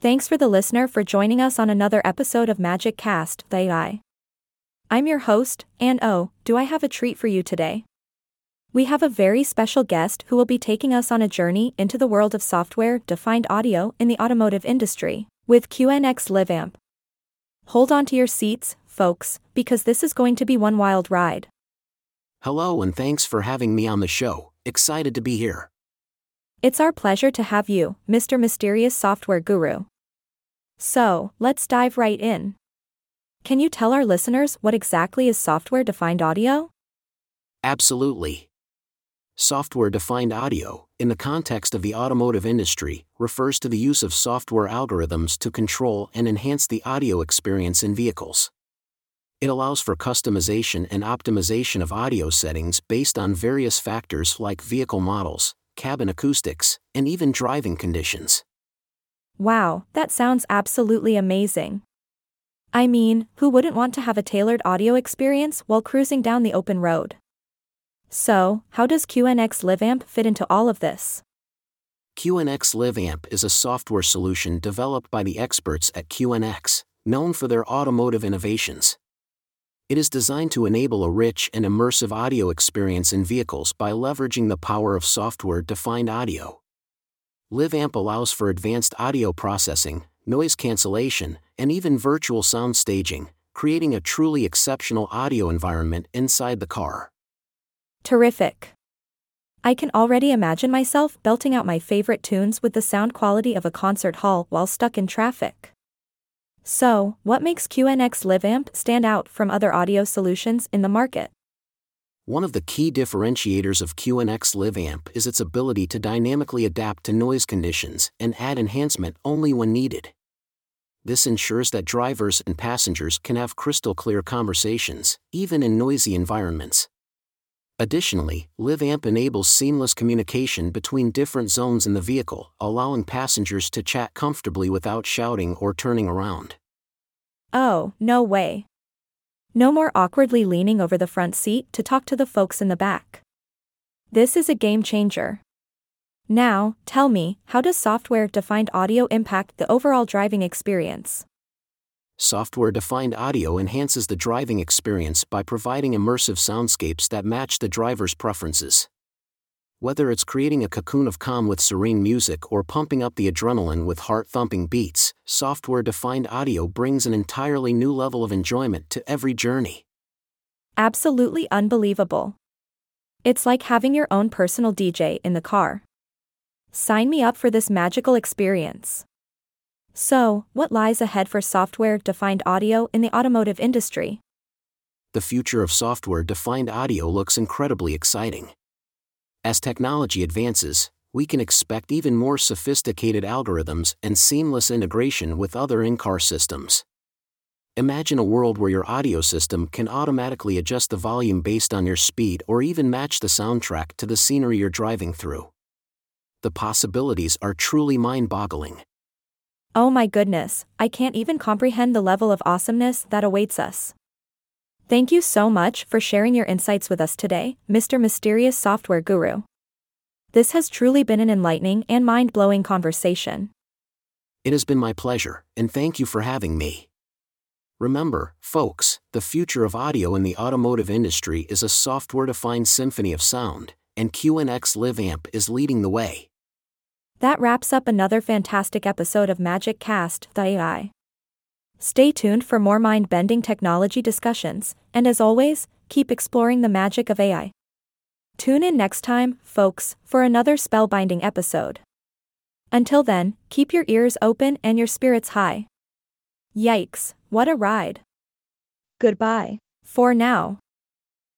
Thanks for the listener for joining us on another episode of Magic Cast, the AI. I'm your host, and oh, do I have a treat for you today? We have a very special guest who will be taking us on a journey into the world of software defined audio in the automotive industry with QNX LiveAmp. Hold on to your seats, folks, because this is going to be one wild ride. Hello, and thanks for having me on the show. Excited to be here. It's our pleasure to have you, Mr. Mysterious Software Guru. So, let's dive right in. Can you tell our listeners what exactly is software defined audio? Absolutely. Software defined audio, in the context of the automotive industry, refers to the use of software algorithms to control and enhance the audio experience in vehicles. It allows for customization and optimization of audio settings based on various factors like vehicle models, cabin acoustics, and even driving conditions. Wow, that sounds absolutely amazing. I mean, who wouldn't want to have a tailored audio experience while cruising down the open road? So, how does QNX LiveAmp fit into all of this? QNX LiveAmp is a software solution developed by the experts at QNX, known for their automotive innovations. It is designed to enable a rich and immersive audio experience in vehicles by leveraging the power of software defined audio. LiveAmp allows for advanced audio processing, noise cancellation, and even virtual sound staging, creating a truly exceptional audio environment inside the car. Terrific. I can already imagine myself belting out my favorite tunes with the sound quality of a concert hall while stuck in traffic. So, what makes QNX LiveAmp stand out from other audio solutions in the market? One of the key differentiators of QNX LiveAmp is its ability to dynamically adapt to noise conditions and add enhancement only when needed. This ensures that drivers and passengers can have crystal clear conversations, even in noisy environments. Additionally, LiveAmp enables seamless communication between different zones in the vehicle, allowing passengers to chat comfortably without shouting or turning around. Oh, no way. No more awkwardly leaning over the front seat to talk to the folks in the back. This is a game changer. Now, tell me, how does software defined audio impact the overall driving experience? Software defined audio enhances the driving experience by providing immersive soundscapes that match the driver's preferences. Whether it's creating a cocoon of calm with serene music or pumping up the adrenaline with heart thumping beats, software defined audio brings an entirely new level of enjoyment to every journey. Absolutely unbelievable. It's like having your own personal DJ in the car. Sign me up for this magical experience. So, what lies ahead for software defined audio in the automotive industry? The future of software defined audio looks incredibly exciting. As technology advances, we can expect even more sophisticated algorithms and seamless integration with other in car systems. Imagine a world where your audio system can automatically adjust the volume based on your speed or even match the soundtrack to the scenery you're driving through. The possibilities are truly mind boggling. Oh my goodness, I can't even comprehend the level of awesomeness that awaits us. Thank you so much for sharing your insights with us today, Mr. Mysterious Software Guru. This has truly been an enlightening and mind blowing conversation. It has been my pleasure, and thank you for having me. Remember, folks, the future of audio in the automotive industry is a software defined symphony of sound, and QNX LiveAmp is leading the way. That wraps up another fantastic episode of Magic Cast, the AI. Stay tuned for more mind bending technology discussions, and as always, keep exploring the magic of AI. Tune in next time, folks, for another spellbinding episode. Until then, keep your ears open and your spirits high. Yikes, what a ride! Goodbye, for now.